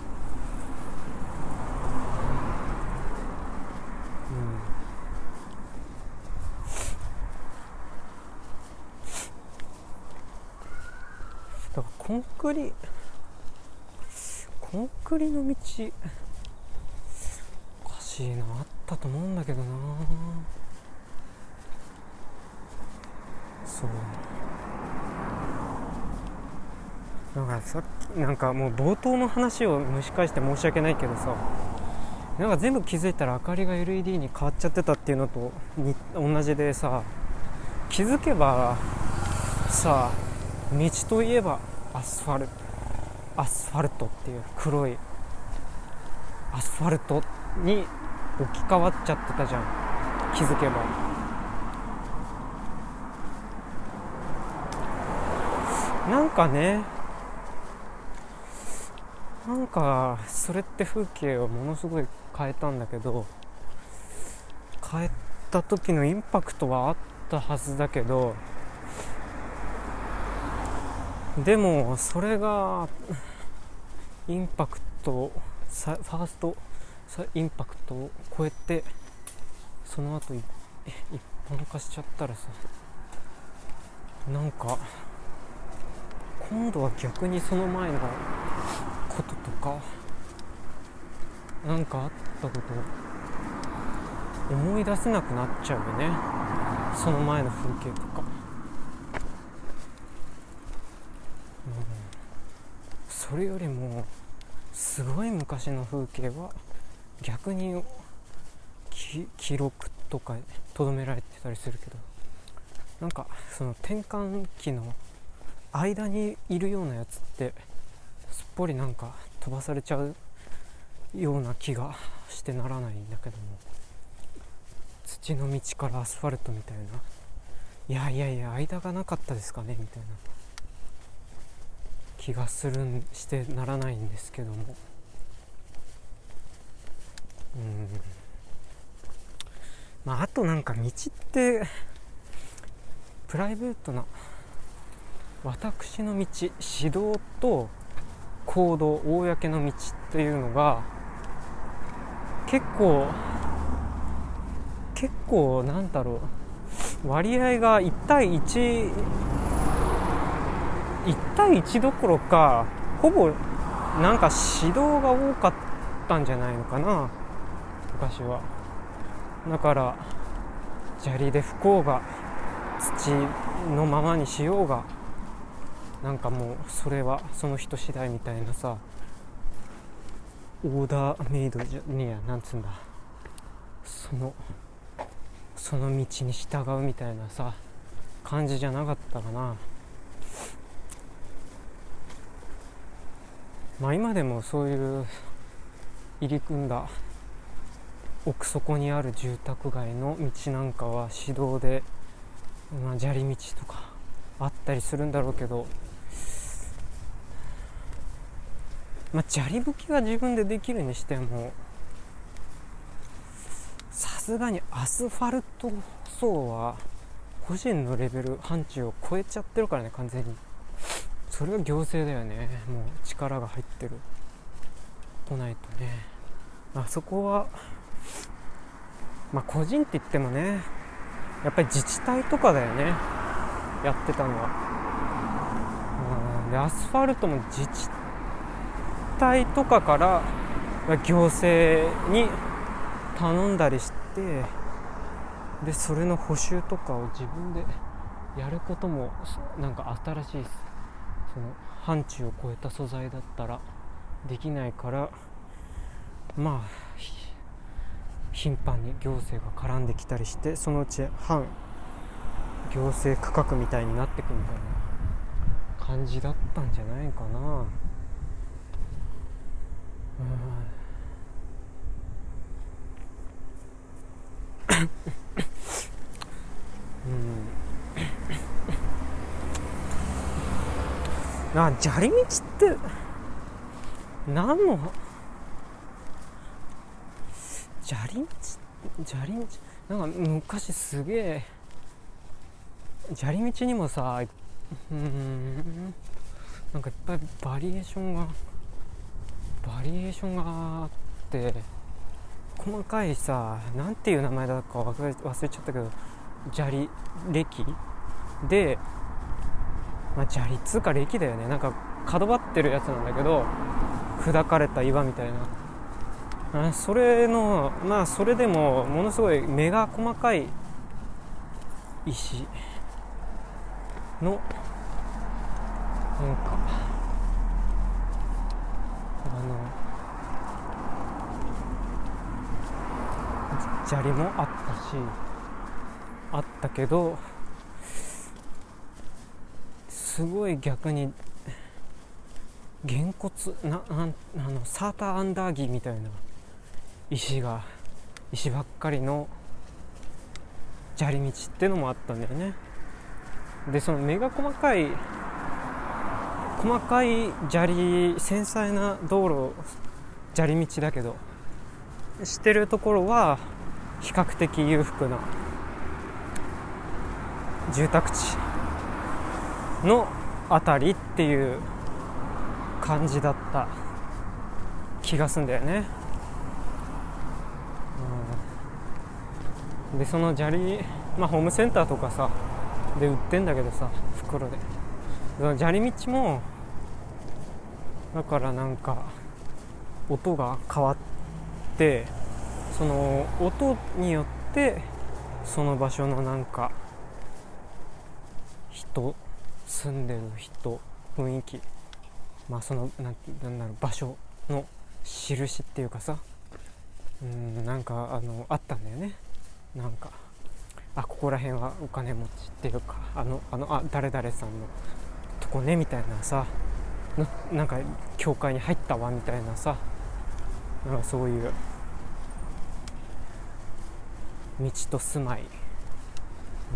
だからコンクリコンクリの道おかしいなあったと思うんだけどな。そう。なんかさっきなんかもう冒頭の話を蒸し返して申し訳ないけどさなんか全部気づいたら明かりが LED に変わっちゃってたっていうのとに同じでさ気づけばさ道といえばアスファルトアスファルトっていう黒いアスファルトに置き換わっちゃってたじゃん。気づけば。なんかねなんかそれって風景をものすごい変えたんだけど変えた時のインパクトはあったはずだけどでもそれがインパクトファーストインパクトを超えてその後い一般化しちゃったらさなんか今度は逆にその前のこととかなんかあったこと思い出せなくなっちゃうよね。その前の風景とか、うん、それよりもすごい昔の風景は逆に記録とかとどめられてたりするけどなんかその転換期の間にいるようなやつってぽりなんか飛ばされちゃうような気がしてならないんだけども土の道からアスファルトみたいな。いやいやいや間がなかったですかねみたいな気がするんしてならないんですけども。うん。まああとなんか道ってプライベートな私の道指導と行動公の道っていうのが結構結構なんだろう。割合が1対11対1どころかほぼなんか指導が多かったんじゃないのかな。昔は。だから砂利で拭こうが土のままにしようがなんかもうそれはその人次第みたいなさオーダーメイドじゃねえやなんつうんだ。そのその道に従うみたいなさ感じじゃなかったかな。まあ今でもそういう入り組んだ奥底にある住宅街の道なんかは市道で、まあ、砂利道とかあったりするんだろうけどまあ、砂利拭きが自分でできるにしてもさすがにアスファルト層は個人のレベル範疇を超えちゃってるからね完全に。それは行政だよね。もう力が入ってる。来ないとね。あそこはまあ個人って言ってもねやっぱり自治体とかだよね。やってたのは。でアスファルトも自治体とかから行政に頼んだりしてでそれの補修とかを自分でやることもなんか新しいその範疇を超えた素材だったらできないからまあ頻繁に行政が絡んできたりしてそのうち反行政区画みたいになってくみたいな感じだったんじゃないかな。うん、あ砂利道って何の砂利道砂利道？なんか昔すげえ砂利道にもさうんなんかいっぱいバリエーションがバリエーションがあって細かいさ何ていう名前だか忘れ忘れちゃったけど砂利歴で、まあ、砂利っつうか歴だよね。なんか角張ってるやつなんだけど砕かれた岩みたいな。それのまあそれでもものすごい目が細かい石のなんかあの砂利もあったしあったけどすごい逆にげんこつななあのサーターアンダーギーみたいな石が石ばっかりの砂利道ってのもあったんだよね。でその目が細かい細かい砂利繊細な道路砂利道だけどしてるところは比較的裕福な住宅地の辺りっていう感じだった気がすんだよね、うん、でその砂利まあホームセンターとかさで売ってんだけどさ袋で。砂利道もだからなんか音が変わってその音によってその場所のなんか人住んでる人雰囲気まあそのなんなんだろう場所の印っていうかさうんなんかあのあったんだよね。なんかあここら辺はお金持ちっていうかあのあのあ誰々さんのとこねみたいなさ。ななんか教会に入ったわみたいなさ。なんかそういう。道と住まい。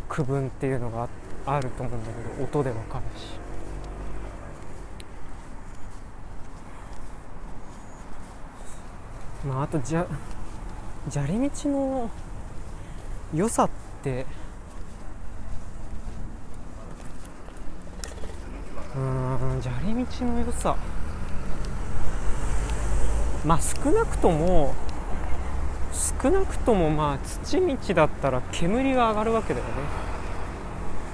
区分っていうのがあると思うんだけど音でわかるし。まああとじゃ砂利道の良さってうん砂利道の良さ。まあ少なくとも少なくともまあ土道だったら煙が上がるわけだよね。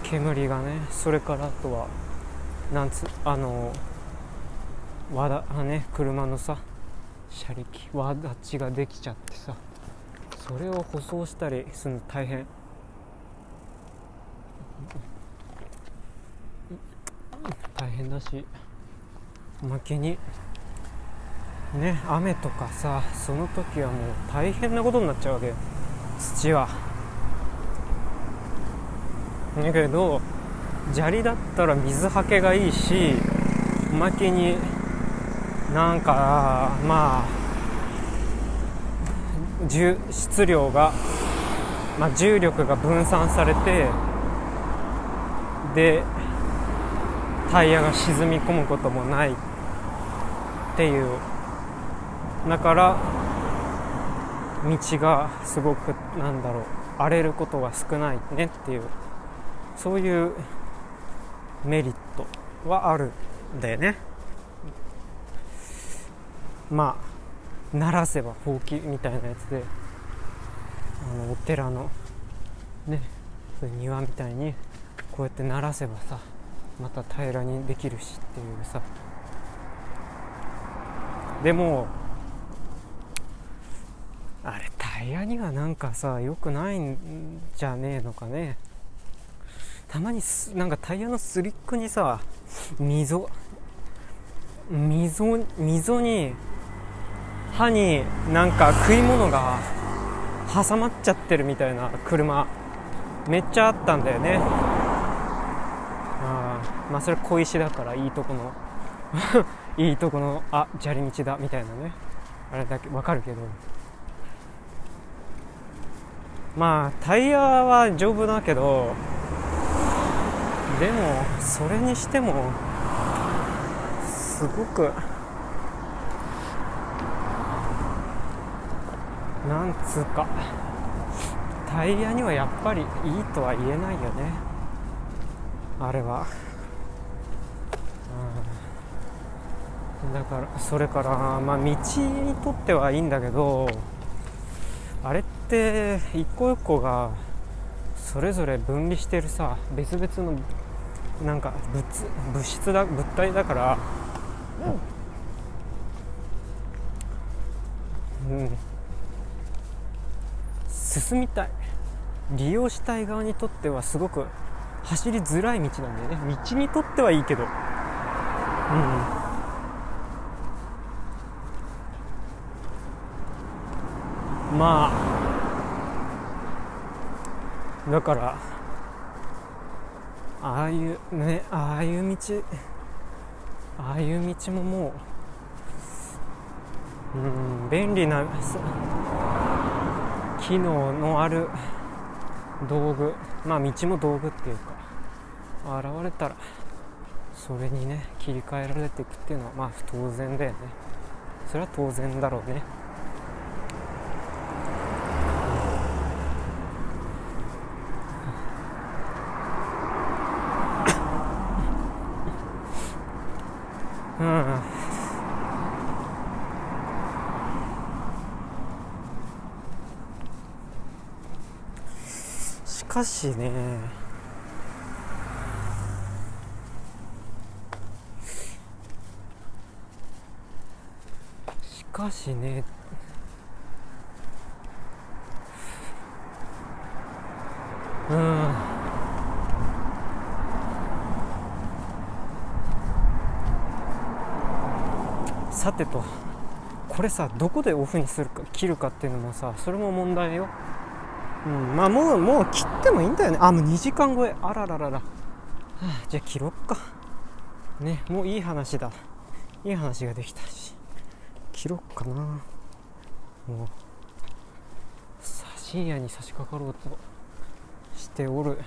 煙がね。それからあとはなんつあのわだあね車のさ車力わだちができちゃってさそれを舗装したりするの大変。大変だしおまけにね雨とかさその時はもう大変なことになっちゃうわけ土は。だけど砂利だったら水はけがいいしおまけになんかまあ重質量が、まあ、重力が分散されてでタイヤが沈み込むこともないっていう。だから道がすごくなんだろう荒れることが少ないねっていうそういうメリットはあるんだよね。まあ鳴らせばほうきみたいなやつであのお寺のね庭みたいにこうやって鳴らせばさまた平らにできるしっていうさ。でもあれタイヤにはなんかさ良くないんじゃねえのかね。たまにすなんかタイヤのスリックにさ溝溝溝に歯になんか食い物が挟まっちゃってるみたいな車めっちゃあったんだよね。まあそれ小石だからいいとこの いいとこのあ砂利道だみたいなね。あれだけわかるけど。まあタイヤは丈夫だけどでもそれにしてもすごくなんつうかタイヤにはやっぱりいいとは言えないよね。あれは、だからそれからまあ道にとってはいいんだけどあれって一個一個がそれぞれ分離してるさ別々のなんか物物質だ物体だから。うんうん。進みたい。利用したい側にとってはすごく走りづらい道なんだよね。道にとってはいいけど。うんまあ。だから。ああいうねああいう道。ああいう道ももう。うん便利な機能のある。道具。まあ道も道具っていうか。現れたら。それにね切り替えられていくっていうのはまあ当然だよね。それは当然だろうね。しかしねしね。うん。さてと。これさどこでオフにするか切るかっていうのもさそれも問題よ。うんまあもうもう切ってもいいんだよね。あもう2時間超え。あらららら、はあ、じゃあ切ろっか。ねもういい話だ。いい話ができた。し切ろっかな。もう。さあ深夜に差し掛かろうとしておる。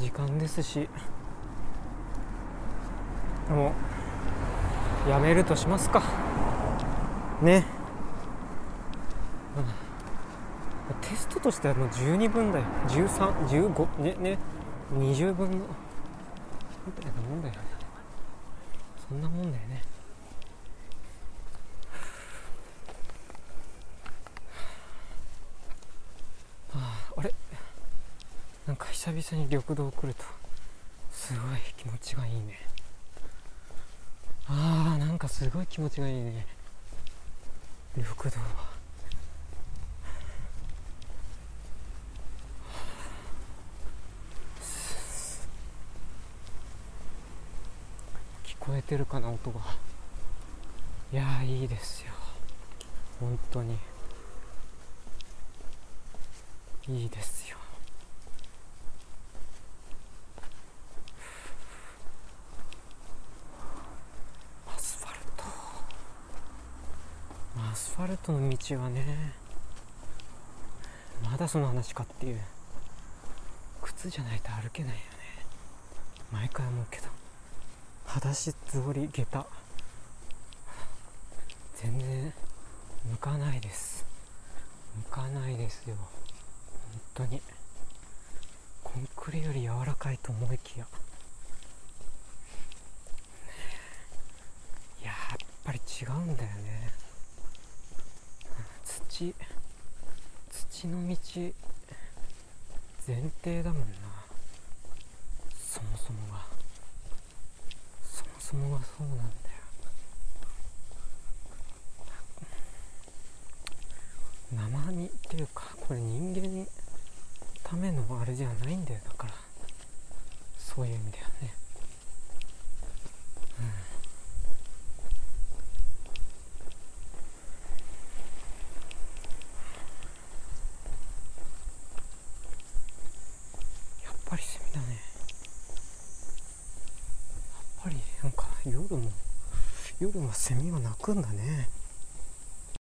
時間ですし。もう。やめるとしますか。ね、うん。テストとしてはもう12分だよ。1315ねね。20分の。みたいなもんだよ。ねそんなもんだよねはああれなんか久々に緑道来るとすごい気持ちがいいね。あーなんかすごい気持ちがいいね。緑道は。聞こえてるかな音が。いやいいですよ。本当に。いいですよアスファルトアスファルトの道はねまだその話かっていう。靴じゃないと歩けないよね。毎回思うけど。裸足草履下駄。全然向かないです。向かないですよ。本当に。コンクリより柔らかいと思いきや。いややっぱり違うんだよね。土。土の道。前提だもんな。そもそもが。そもそもがそうなんだよ。生身っていうかこれ人間のためのあれじゃないんだよ。だから。そういう意味だよね。やっぱりセミだね。やっぱりなんか夜も夜はセミは鳴くんだね。